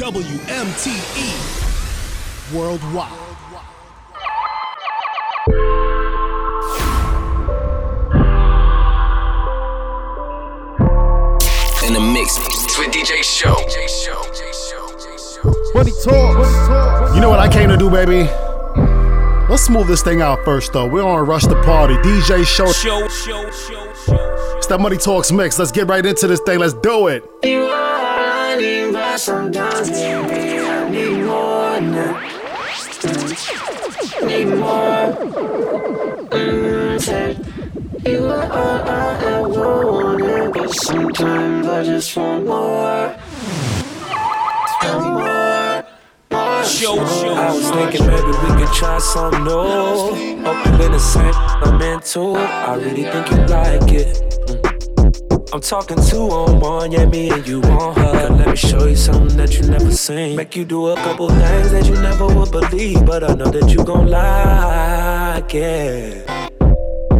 WMTE Worldwide. In the mix with DJ Show. Money talk. You know what I came to do, baby? Let's move this thing out first, though. We don't want rush the party. DJ Show. Show, show, show, show. It's that Money Talks mix. Let's get right into this thing. Let's do it. You are running, but sometimes maybe I need more now. Need more. Mm, said, you are all I ever wanted, but sometimes I just want more. More. More. Show, show, I was thinking maybe we could try something new. Open innocent, I'm into it. I really think you like it. Mm. I'm talking two on one, yeah, me and you on her. Let me show you something that you never seen. Make you do a couple things that you never would believe, but I know that you gon' like it.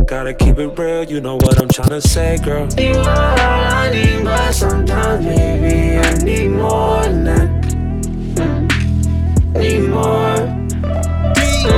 Gotta keep it real, you know what I'm tryna say, girl. You are all I need, but sometimes maybe I need more than that. Need more.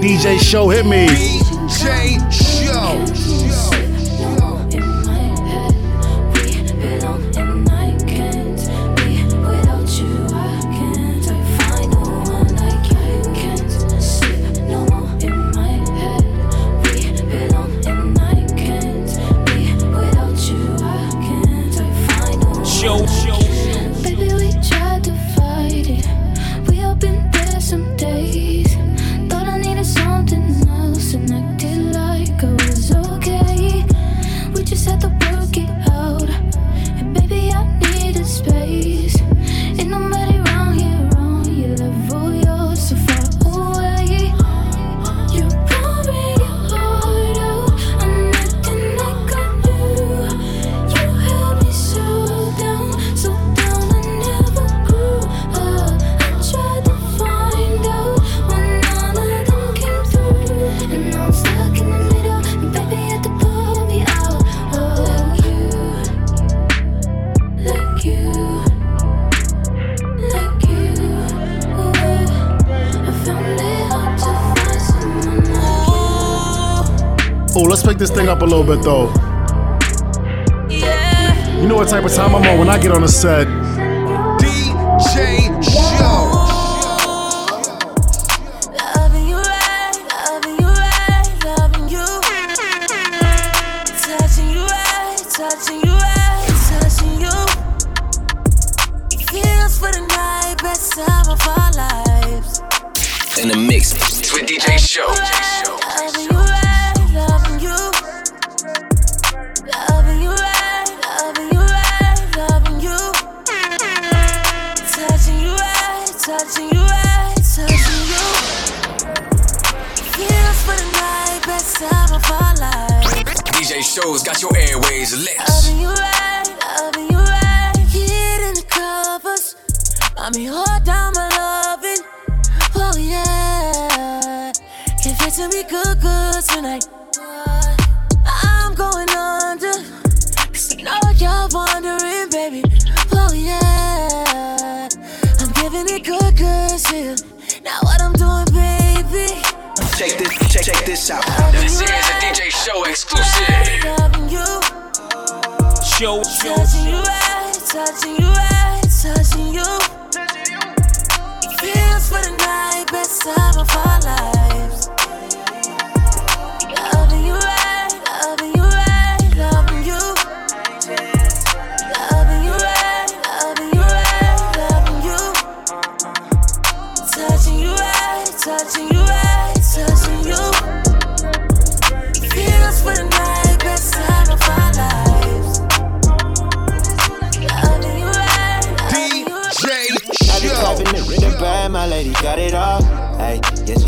DJ Show, hit me. DJ a little bit, though. You know what type of time I'm on when I get on the set. DJ Show. Loving you right, loving UA loving U. Touch you right, Show's got your airways lit. Loving you right, loving you right. Get in the covers. Me hold down my loving. Oh yeah. Give it to me good, good tonight. I'm going under. Cause I know you're wondering, baby. Oh yeah. I'm giving it good, good still. Now what I'm doing. Check this, check, check this out. This is a DJ Show exclusive. You. Show, show, Touching you right, touching you right, touching you. Feels for the night, best time of our lives.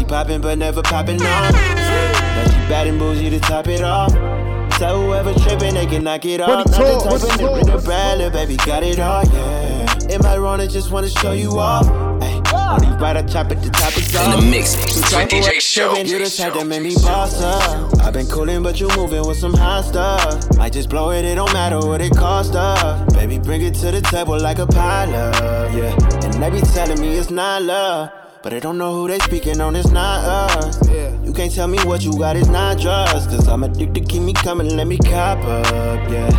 Yeah, she but never poppin' off. Now she bad and bougie to top it off. Tell whoever trippin', they can knock it off. Money Not the talk, type money of nigga talk. to baby got it all, yeah. Am I wrong? I just wanna show you off. Hey, on these right, I chop it, the top is off. In the mix You with talk DJ about Show. trippin', You the type that made me boss up. I've been coolin', but you moving with some hot stuff. I just blow it, it don't matter what it cost up. Baby, bring it to the table like a pilot, yeah. And they be telling me it's not love. But I don't know who they speaking on, it's not us. You can't tell me what you got, it's not drugs. Cause I'm addicted, keep me coming, let me cop up, yeah.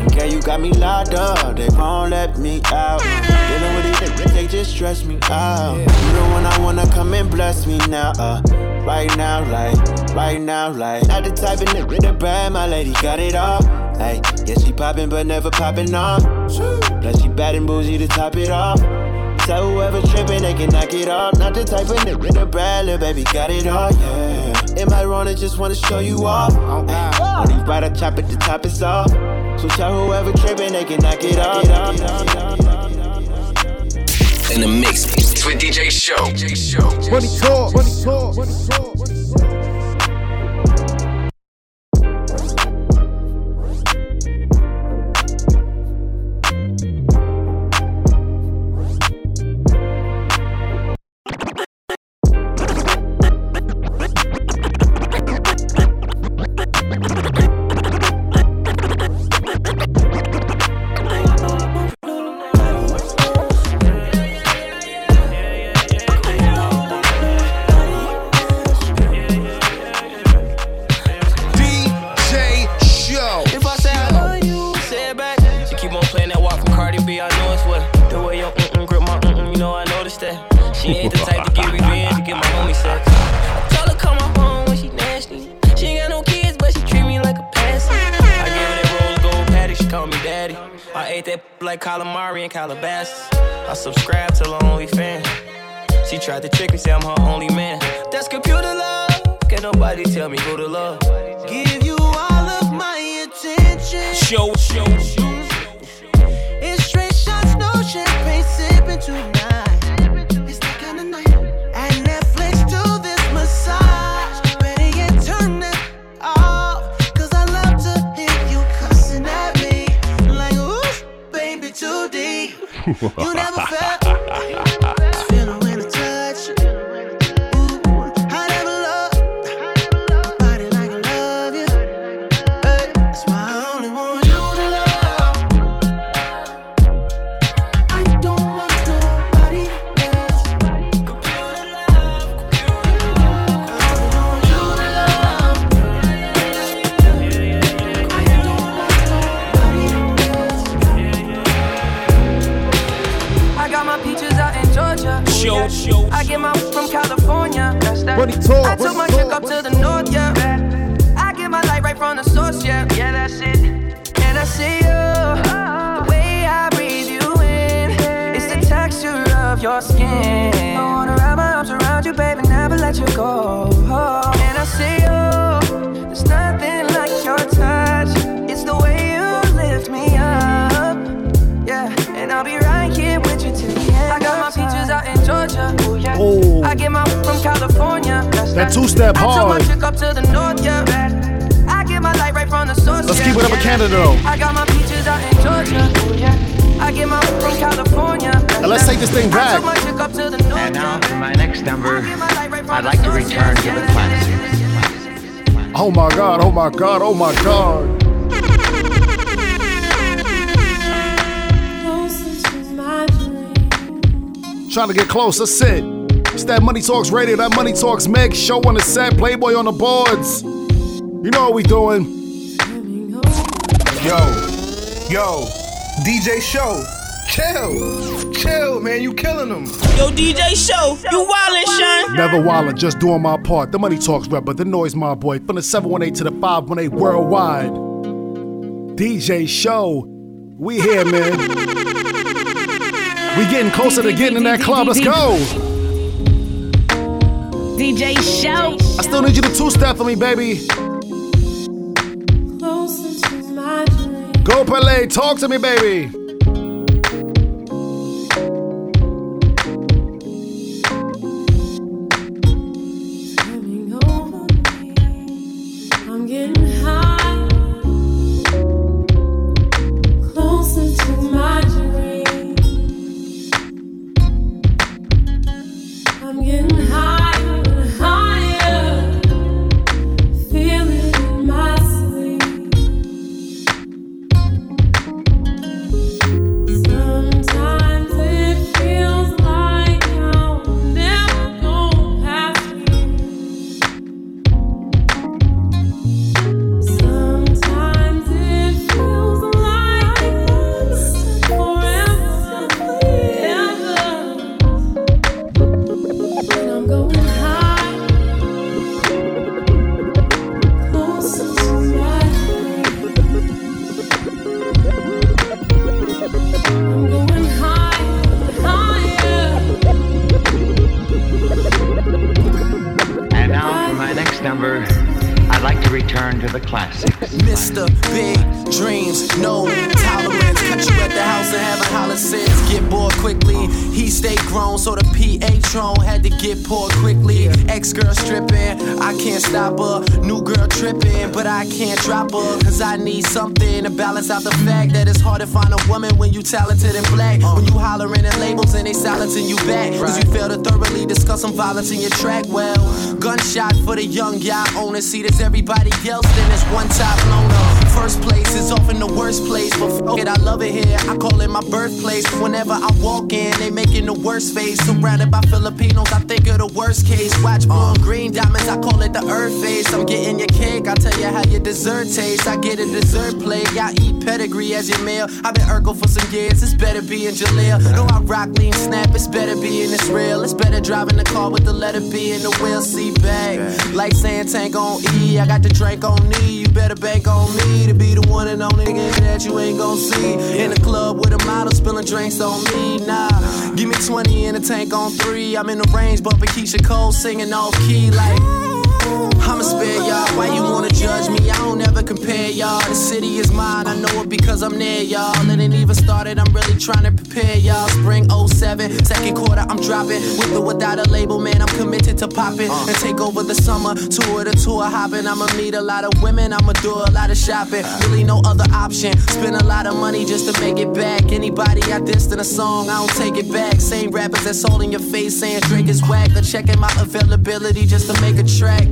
And girl, you got me locked up, they won't let me out. Dealing with these niggas, they just stress me out. You the one I wanna come and bless me now, uh. Right now, like, right now, like. Not the type of nigga to brag, my lady got it all. Hey, yeah, she poppin', but never poppin' off. Plus, she bad and bougie to top it off. Tell whoever trippin', they can knock it off. Not the type of nigga to brag, little baby got it all, yeah. Am I wrong? I just wanna show you off. Ay, on these right, I chop it, the top is off. So tell whoever trippin', they can knock it off. In the mix with DJ Show. DJ Show. Money talk, money talk, money talk, money talk. Deep. Get my from California. That's That two-step I took hard. my chick up to the north, yeah. I get my light right from the source. Let's yeah. keep it up with Yeah, Canada, though. I got my peaches out in Georgia. Yeah. I get my from California. Now let's take this thing I back. took my up to the north, And now yeah. for my next number, my right I'd like to return yeah. to the classics. Oh my god, oh my god, oh my god. Trying to get close, let's sit. It's that Money Talks Radio, that Money Talks Meg show on the set, Playboy on the boards. You know what we doing. Yo, yo, DJ Show. Chill, chill, man. You killing them. Yo, DJ Show, you wildin', Sean. Never wildin', just doing my part. The Money Talks rapper, the noise my boy. From the 718 to the 518 worldwide. DJ Show. We here, man. We getting closer to getting in that club. Let's go. DJ Show. I still need you to two step for me, baby. Go Pele, talk to me, baby. Can't drop her. Cause I need something to balance out the fact that it's hard to find a woman when you talented and black. Uh. When you hollering at labels and they silencing you back. Cause you fail to thoroughly discuss some violence in your track. Well, gunshot for the young yacht owner. See, there's everybody else, then there's one top loner. First place is often the worst place, but f it, I love it here. I call it my birthplace. Whenever I walk in, they making the worst face. Surrounded by Filipinos, I think of the worst case. Watch and green diamonds, I call it the earth face. I'm getting your cake, I'll tell you how your dessert tastes. I get a dessert plate, I eat pedigree as your meal. I've been Urkel for some years, it's better being Jaleel. No, I rock lean snap, it's better being this real. It's better driving the car with the letter B in the wheel seat back. Like saying tank on E, I got the drink on me. You better bank on me to be the one and only nigga that you ain't gon' see. In the club with a model spilling drinks on me, nah. Give me 20 in a tank on three. I'm in the range, bumping Keyshia Cole, singing off key like. I'ma spare y'all. Why you wanna judge me? I don't ever compare y'all. The city is mine. I know it because I'm near y'all. It ain't even started. I'm really trying to prepare y'all. Spring 07, second quarter, I'm dropping. With or without a label, man, I'm committed to popping and take over the summer. Tour to tour hopping. I'ma meet a lot of women. I'ma do a lot of shopping. Really no other option. Spend a lot of money just to make it back. Anybody I dissed in a song, I don't take it back. Same rappers that's holding your face saying Drake is whack. Or checking my availability just to make a track.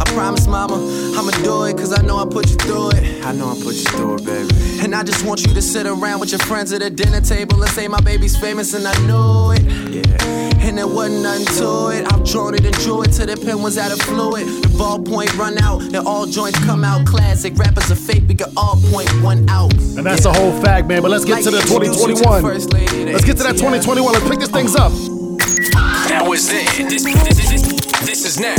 I promise, mama, I'ma do it, cause I know I put you through it. I know I put you through it, baby. And I just want you to sit around with your friends at a dinner table and say my baby's famous, and I knew it. Yeah. And there wasn't nothing to it. I've drawn it and drew it till the pen was out of fluid. The ballpoint run out, and all joints come out. Classic rappers are fake, we can all point one out. And that's the whole fact, man. But let's get Like to the to introduce you to the 2021. first lady, Let's get to that ATL. 2021. Let's pick these things up. That was it. This, this, this, this, is now.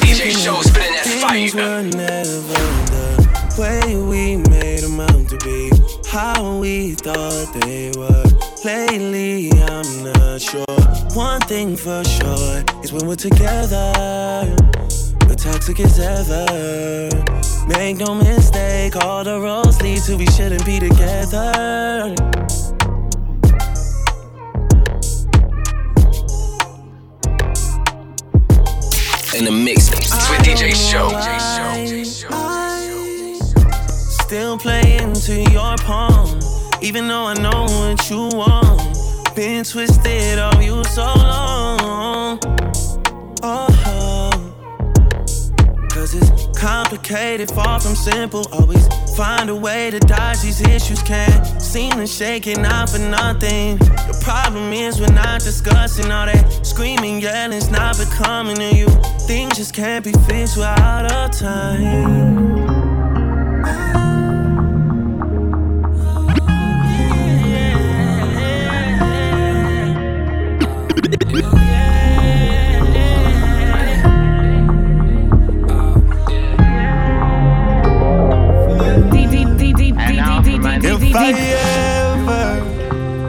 DJ Show spinning that fire. were never the way we made them out to be. How we thought they were. Lately, I'm not sure. One thing for sure is when we're together, we're toxic as ever. Make no mistake, all the roads lead to we shouldn't be together. In the mix it's with DJ Show. Still playing to your palm, even though I know what you want. Been twisted on you so long. Oh, cause it's complicated, far from simple. Always find a way to dodge these issues. Can't seem to shake it, not for nothing. The problem is we're not discussing all that screaming, yelling's not becoming to you. Things just can't be fixed without a time. If I ever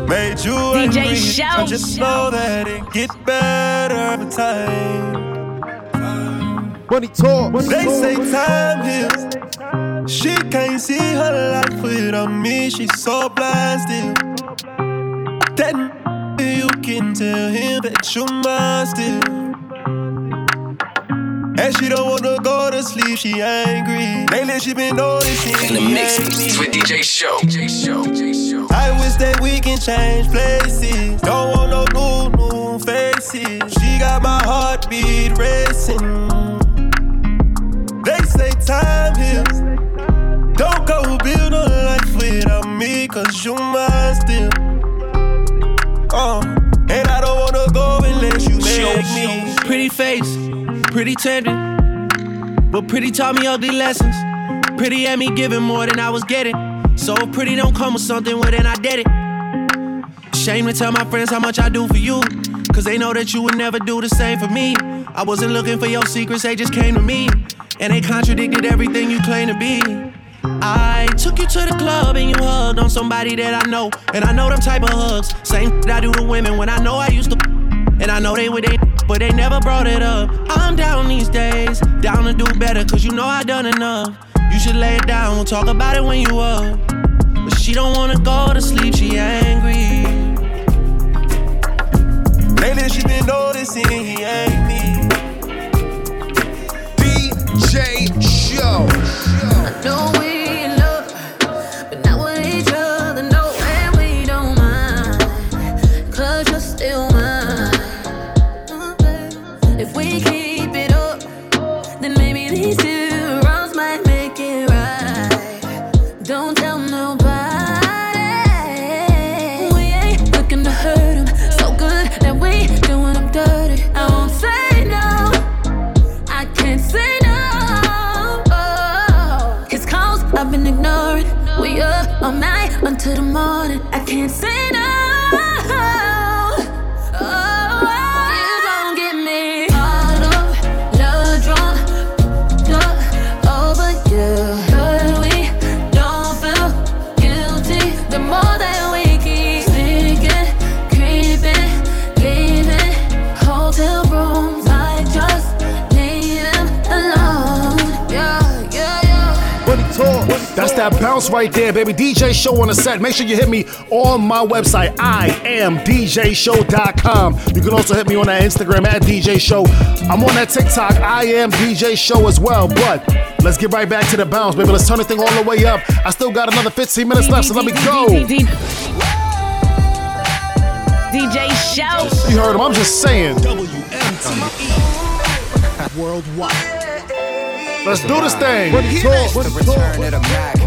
made you DJ angry, Show. just know that it get better with time. Money talk. They say time heals. She can't see her life without me. She's so blind still. That you can tell him that you mine still. And she don't wanna go to sleep. She angry. Lately she been noticing. In the mix with DJ Show. DJ Show. DJ Show. I wish that we can change places. Don't want no new, new faces. She got my heartbeat racing. Say time heals. Don't go build a life without me, cause you mine still. Uh, and I don't wanna go unless you make me. Pretty face, pretty tender. But pretty taught me ugly lessons. Pretty had me giving more than I was getting. So pretty don't come with something, well then I did it. Shame to tell my friends how much I do for you. Cause they know that you would never do the same for me. I wasn't looking for your secrets, they just came to me. And they contradicted everything you claim to be. I took you to the club and you hugged on somebody that I know. And I know them type of hugs. Same that I do to women when I know I used to. And I know they would they, but they never brought it up. I'm down these days, down to do better, cause you know I done enough. You should lay it down, we'll talk about it when you up. But she don't wanna go to sleep, she angry. Lately she been noticing he ain't me. DJ Show. That bounce right there, baby. DJ Show on the set. Make sure you hit me on my website. I am DJShow.com. You can also hit me on that Instagram at DJ Show. I'm on that TikTok. I am DJ Show as well. But let's get right back to the bounce, baby. Let's turn this thing all the way up. I still got another 15 minutes left, so let me go. DJ Show. You heard him. I'm just saying. Worldwide. Let's do this thing. It's the return of the Mac.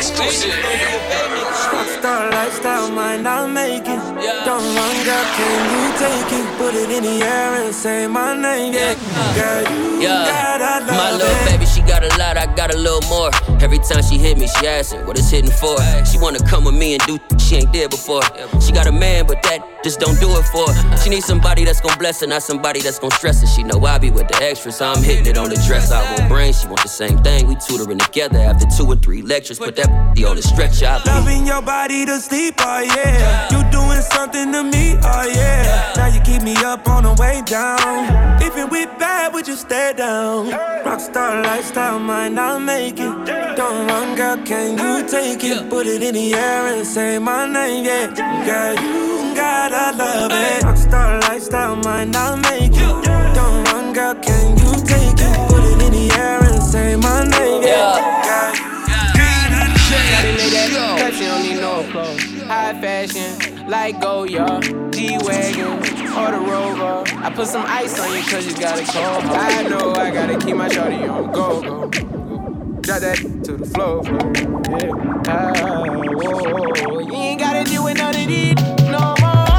Exclusive. Rockstar lifestyle, mind I'll make it. Don't run, girl, can you take it? Put it in the air and say my name, yeah. Girl, you got I love My little baby, she got a lot, I got a little more. Every time she hit me, she asking what it's hitting for. She wanna come with me and do she ain't did before. She got a man, but that just don't do it for her. She needs somebody that's gonna bless her, not somebody that's gonna stress her. She know I be with the extras, so I'm hitting it on the dress. I want brain, she want the same thing. We tutoring together after two or three lectures. Put that on the stretch out. Loving your body to sleep, oh yeah. You doing something to me, oh yeah. Now you keep me up on the way down. Even with bad, would you stay down? Rockstar lifestyle, mind I'll make it. Don't run, girl, can you take it? Put it in the air and say my name, yeah. Girl, you gotta love it. Rockstar lifestyle, mind I'll make it. Don't run, girl, can you take it? Put it in the air and say my name, yeah. Girl, Gotta lay that she don't need no clothes. High fashion, like Goya, G-Wagon, or the Rover. I put some ice on you cause you got it cold. I know I gotta keep my shorty on go, go. Drop that to the floor, floor. Yeah. Ah, whoa, You ain't gotta deal with none of these no more.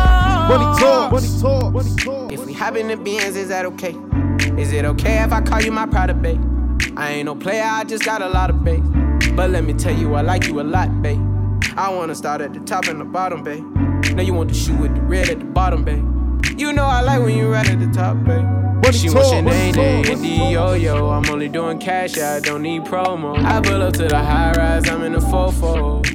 Money talk, money talk, money talk. If we hop in the Benz, is that okay? Is it okay if I call you my pride babe? I ain't no player, I just got a lot of bass. But let me tell you, I like you a lot, babe. I wanna start at the top and the bottom, babe. Now you want the shoe with the red at the bottom, babe. You know I like when you right at the top, babe. She talk, wants your name, talk, name, money and D-O-Yo. I'm only doing cash, I don't need promo. I pull up to the high rise, I'm in the fofo.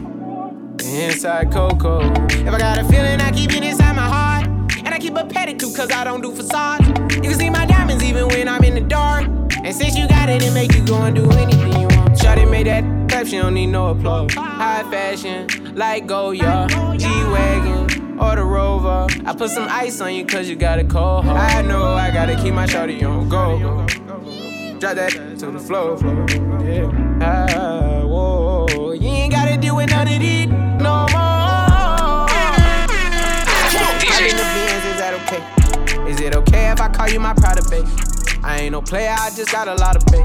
Inside Coco. If I got a feeling, I keep it inside my heart. And I keep a pedicure, cause I don't do facades. You can see my diamonds even when I'm in the dark. And since you got it, it make you go and do anything you want. Shawty made that clap, she don't need no applause. High fashion, like Goya, G-Wagon, or the Rover. I put some ice on you cause you got a cold heart. I know I gotta keep my shawty on go. Drop that to the floor. Yeah. Ah, whoa. You ain't gotta deal with none of these no more. I'm in the Benz, is that okay? Is it okay if I call you my pride babe? I ain't no player, I just got a lot of bait.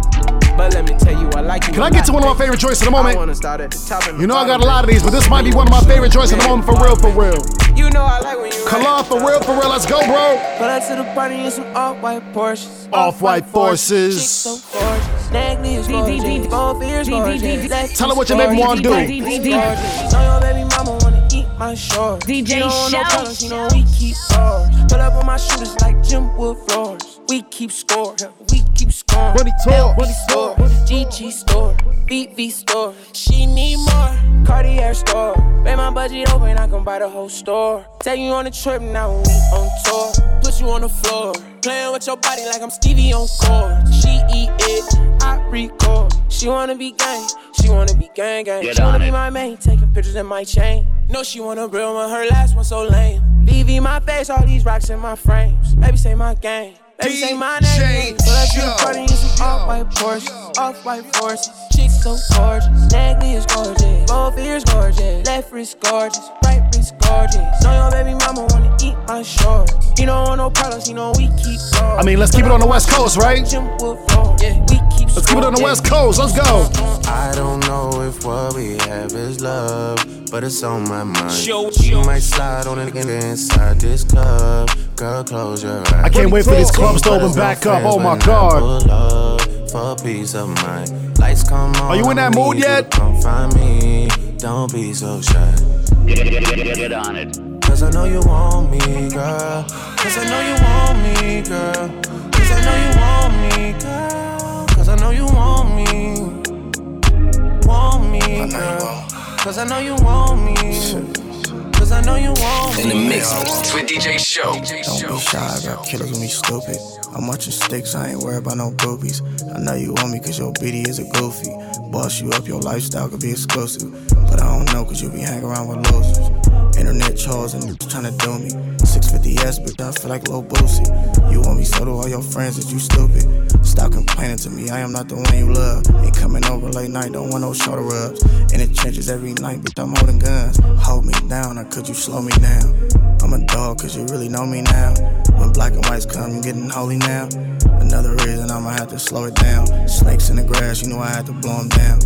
But let me tell you, I like you. Can I get to one of my favorite joints in the moment? I wanna start at the top and You know I got a lot of these, but this might be one of my favorite joints in the moment for real, for real. You know I like when you. Kalon, for real, for real, let's go, bro. Pull up to the party in some off-white Porsches. Off-white forces. So gorgeous. Negley is gorgeous. Both ears gorgeous. Tell her what your baby wanna do. Gorgeous. Know your baby mama wanna eat my shorts. DJ She don't want no Shout. colors, know we keep ours. Pull up on my shooters like Jim Wood floors. We keep score, we keep scoring. Money talk. Money store, GG store, BV store. She need more, Cartier store. Make my budget open, I can buy the whole store. Take you on a trip now we on tour. Put you on the floor, playing with your body like I'm Stevie on court. She eat it, I record. She wanna be gang, she wanna be gang gang. Get she wanna on be my main, taking pictures in my chain. No, she want a real one, her last one so lame. BV my face, all these rocks in my frames. Baby say my gang. Baby say my name. To the party in some off-white Porsche, off-white forces. Chicks so gorgeous, Negley is gorgeous, both ears gorgeous, left wrist gorgeous, right wrist gorgeous. Know your baby mama wanna eat my shorts. You don't want no problems, you know we keep going. I mean, let's keep it on the West Coast, right? Jim Wood floor, yeah, we keep Let's keep it on the. West Coast. Let's go. I don't know if what we have is love, but it's on my mind. Show, You might slide on it inside this club. Girl, close your eyes. I can't wait for these clubs to open back up. Oh my God. For peace of mind. Lights come on. Are you in that mood yet? Come find me. Don't be so shy. Get, get, get, get on it. Cause I know you want me, girl. Cause I know you want me, girl. Cause I know you want me, girl. Cause I know you want me. Want me, girl. Cause I know you want me. Cause I know you want me. In the mix with DJ Show. Don't be shy, I got killers when we stupid. I'm watching sticks, I ain't worried about no groupies. I know you want me cause your BD is a goofy. Boss you up, your lifestyle could be exclusive. But I don't know cause you be hanging around with losers. Internet trolls and niggas tryna do me. 650S, but I feel like Lil Boosie. You want me so do all your friends that you stupid. Stop complaining to me, I am not the one you love. Ain't coming over late night, don't want no shoulder rubs. And it changes every night, bitch, I'm holding guns. Hold me down, or could you slow me down? I'm a dog, cause you really know me now. When black and whites come, you getting holy now. Another reason I'ma have to slow it down. Snakes in the grass, you know I had to blow them down.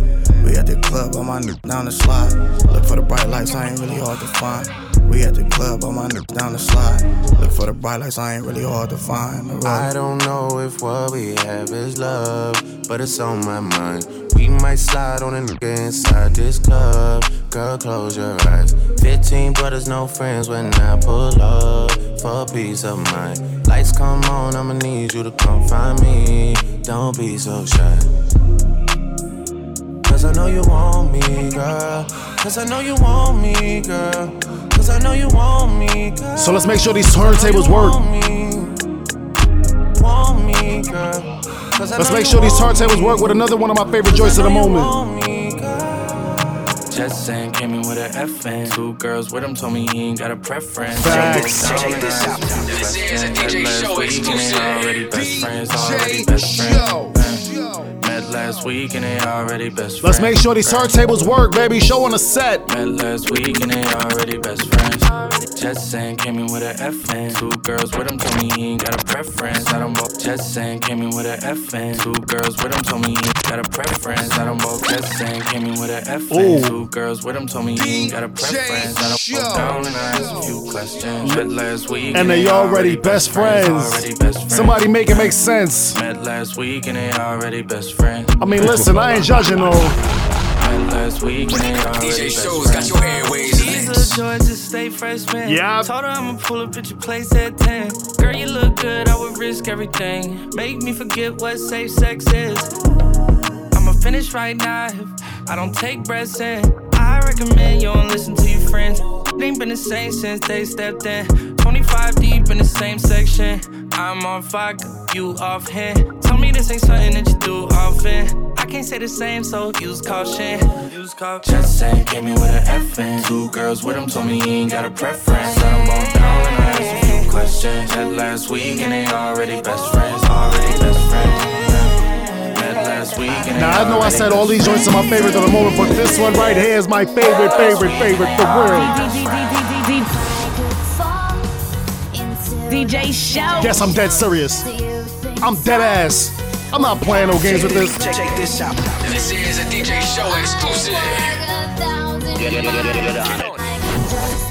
We at the club, on my niggas down the slide. Look for the bright lights, I ain't really hard to find. We at the club, on my down the slide. Look for the bright lights, I ain't really hard to find. The I don't know if what we have is love, but it's on my mind. We might slide on a nigga inside this club. Girl, close your eyes. 15 brothers, no friends when I pull up for peace of mind. Lights come on, I'ma need you to come find me. Don't be so shy. Cause I know you want me, girl. Cause I know you want me, girl. Cause I know you want me, girl. So let's make sure these turntables work. Want me, girl. Cause Let's make sure these turntables work with another one of my favorite joints of the moment. Just saying, came in with an FN. Two girls with him told me he ain't got a preference. Facts. Check this out. This is a DJ Show exclusive. Already best friends, already best friends. Last week and they already best friends. Let's make sure these turntables work, baby. Show on the set. Met last week and they already best friends. Saying, came in with an FN. Two girls with him told me he ain't got a preference. I don't. Just saying, came in with an FN. Two girls with him told me he got a preference. I don't both. Just saying, came in with an FN. Ooh. Two girls with him told me he ain't got a preference. I don't both down and I asked a few questions. Met last week And they already best friends. Already best friends. Somebody make it make sense. Met last week and they already best friends. I mean, listen, I ain't judging though. Met last week and they already DJ best Show's got your airways She's lit. a joy to stay fresh, man. Yeah. Told her I'ma pull up at your place at 10. Girl, you look good, I would risk everything. Make me forget what safe sex is. Finish right now if I don't take breaths in. I recommend you don't listen to your friends. It ain't been the same since they stepped in. 25 deep in the same section. I'm on fire, you off hand. Tell me this ain't something that you do often. I can't say the same, so use caution. Use caution. Just saying, came in with an FN. Two girls with him told me he ain't got a preference. Let him walk down and I asked a few questions. Met last week and they already best friends. Last week Now I know I said all these joints are my favorite at the moment, but this one right here is my favorite, favorite, favorite for real. DJ Show. Guess I'm dead serious. Do you think I'm dead ass. I'm not playing no games with this. Check this out. This is a DJ Show exclusive.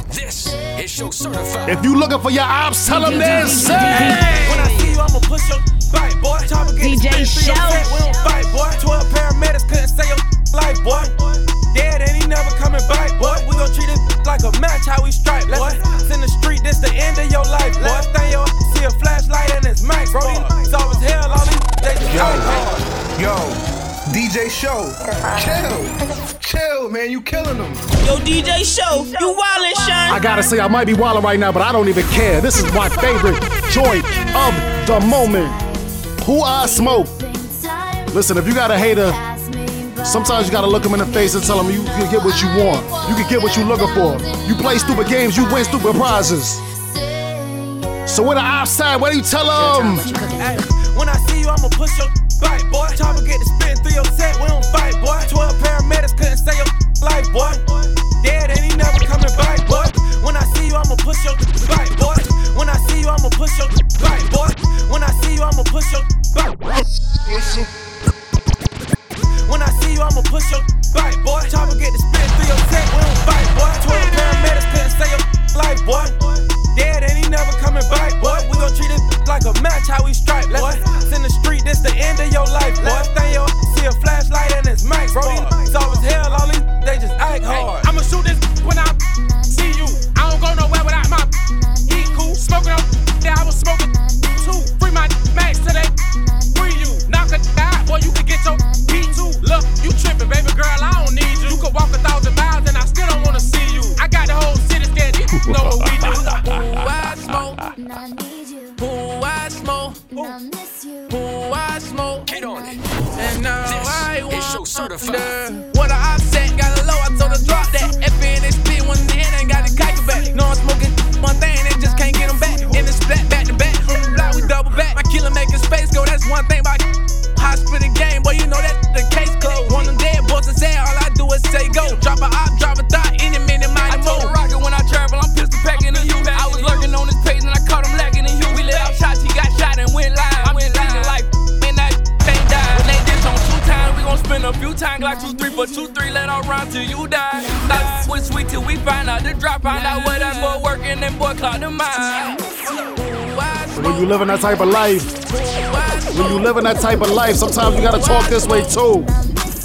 This is Show certified. If you looking for your ops, tell them this. When I see you, I'ma push your bite, boy. Chopper get DJ the spin through your Show. We don't fight, boy. Twelve paramedics couldn't save your life, boy. Dead and he never coming back, boy. We gon' treat it like a match, how we strike, boy. It's in the street, this the end of your life, boy. Thing your see a flashlight and it's max, bro. These soft as hell, all these they just Yo, yo, DJ Show, chill, chill, man, you killing them. Yo, DJ Show, you wildin', Sean. I gotta say, I might be wildin' right now, but I don't even care. This is my favorite joint of the moment. Who I smoke. Listen, if you got a hater, sometimes you gotta look them in the face and tell them you can get what you want. You can get what you're looking for. You play stupid games, you win stupid prizes. So where the outside, what do you tell them? When I see you, I'ma push your boy. Get the spin through your set, we don't fight, boy. Twelve paramedics couldn't save your life, boy. Dead and he never coming back, boy. When I see you, I'ma push your bite, boy. When I see you, I'ma push your bite, boy. When I see you, I'ma push your bite. When I see you, I'ma push your bite, boy. Chopper get the spin through your set, we don't fight, boy. Twelve paramedics couldn't save your life, boy. Dead and he never coming back, boy. We gon' treat it like a match, how we strike, boy. It's in the street, this the end of your life, boy. Thing your see a flashlight and it's max, bro. These as hell, all these they just act hard. I'ma shoot this when I nowhere without my heat cool. Smoking on that I was smoking too. Free my max they free you. Knock it out, boy, you can get your beat too. Look, you tripping, baby girl, I don't need you. You could walk a thousand miles and I still don't wanna see you. I got the whole city scared. You know what we do. Ooh, I smoke. Ooh, I smoke. Ooh, I smoke. Get on it. And now This I is Show certified. what I offset. Got a low, I told her drop that. FNXP one in and got back. No, I'm smoking one thing, they just can't get them back. In the splat, back to back. On the block, we double back. My killer making space go, that's one thing about hospital game. Boy, you know that the case closed. One of them dead boys and say all I do is say go. Drop a op, drop a thought, any minute, times, we gon' spin a few times like two, three, but two, three, let all round till you die. Like switch sweet till we find out the drop, find out where that boy working and boy clock the mind. When you living that type of life, when you living that type of life, sometimes you gotta talk this way too.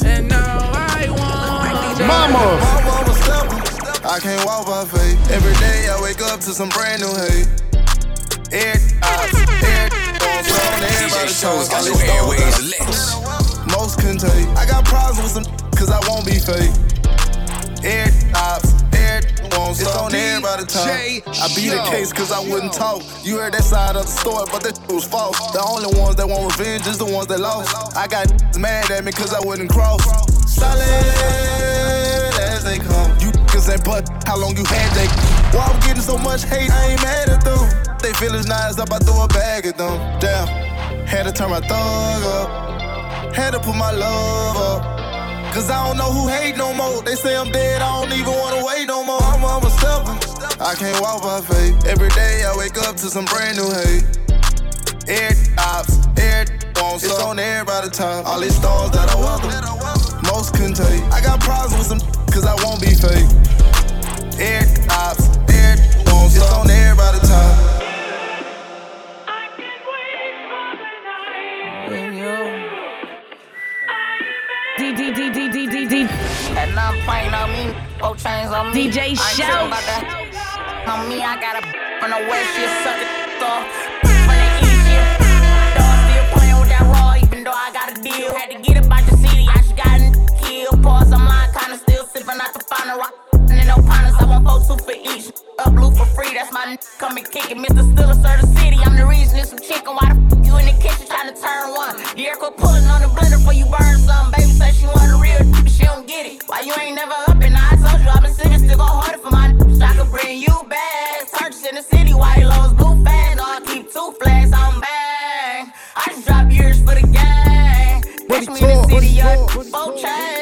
And now I want Mama. I can't walk by faith. Every day I wake up to some brand new hate. Air ops, air on sound, everybody Show's talk. got All your these airways stones lit. Some cause I won't be fake. Air ops, air it's on everybody talk. I beat the case cause I wouldn't talk. You heard that side of the story, but that was false. The only ones that want revenge is the ones that lost. I got mad at me cause I wouldn't cross. Solid as they come. You niggas ain't but how long you had they. Why I'm getting so much hate, I ain't mad at them. They feelings nice up, I throw a bag at them. Damn, had to turn my thug up. Had to put my love up. Cause I don't know who hate no more. They say I'm dead, I don't even wanna wait no more. I'm, I'm a stepper. I can't walk by faith. Every day I wake up to some brand new hate. Air ops, air on it's on everybody top. All these stars that I welcome, most couldn't take. I got problems with some cause I won't be fake. Air ops, air on it's on everybody top. D D D D D D D And I'm playing on me, four chains on me. DJ I Show. tripping about. On me, I got a the she suck it off. Four two for each. Up blue for free, that's my n- come and kick it. Mr. Still sir, the city. I'm the reason it's some chicken. Why the f you in the kitchen trying to turn one? The air quit pulling on the blender for you burn some. Baby said she want a real, but she don't get it. Why you ain't never up and I told you I've been sitting still go harder for my n- so I could bring you back. Purchase in the city, white lows, blue fast. No, I keep two flags on bang. I just drop years for the gang. Catch me in the city, yeah. Four chains,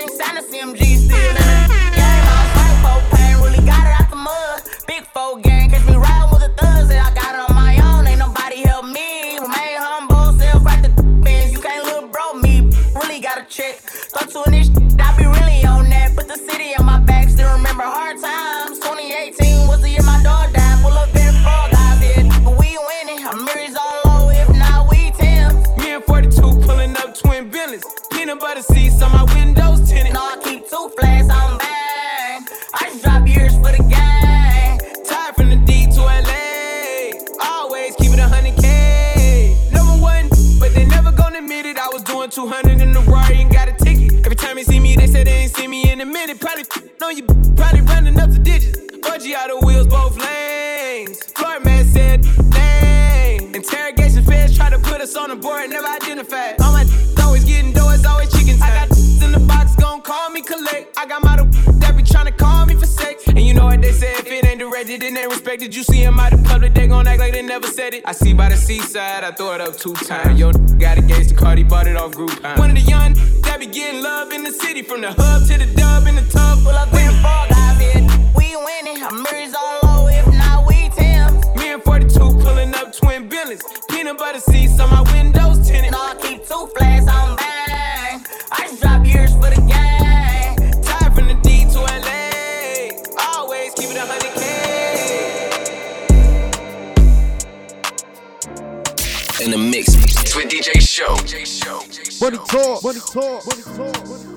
me for sex. And you know what they say, if it ain't directed, then they respected. You see him out in public, they gon' act like they never said it. I see by the seaside, I throw it up two times. Yo, got engaged to Cardi, bought it off Groupon. One of the young that be getting love in the city, from the hub to the dub in the tub. Up in the fall. We winning, I'm all low, if not we Tim's. Me and 42 pulling up twin billions. Peanut butter seats on my windows tinted. Show. Money talk, money talk, money talk, money talk.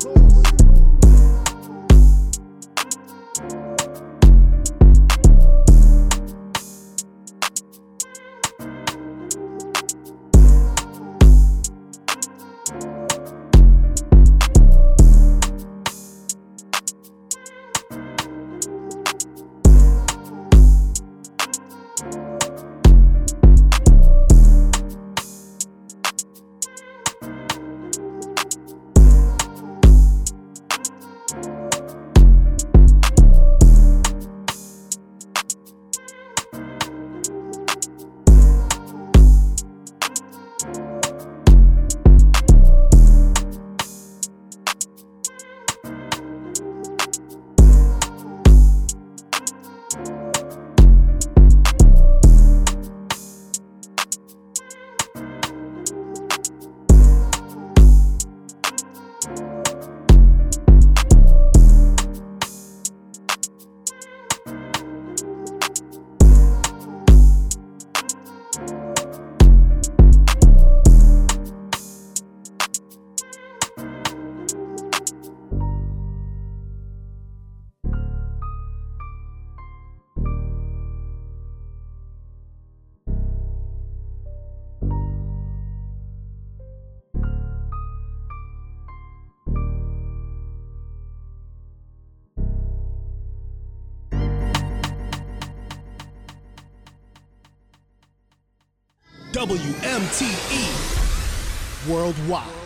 WMTE Worldwide.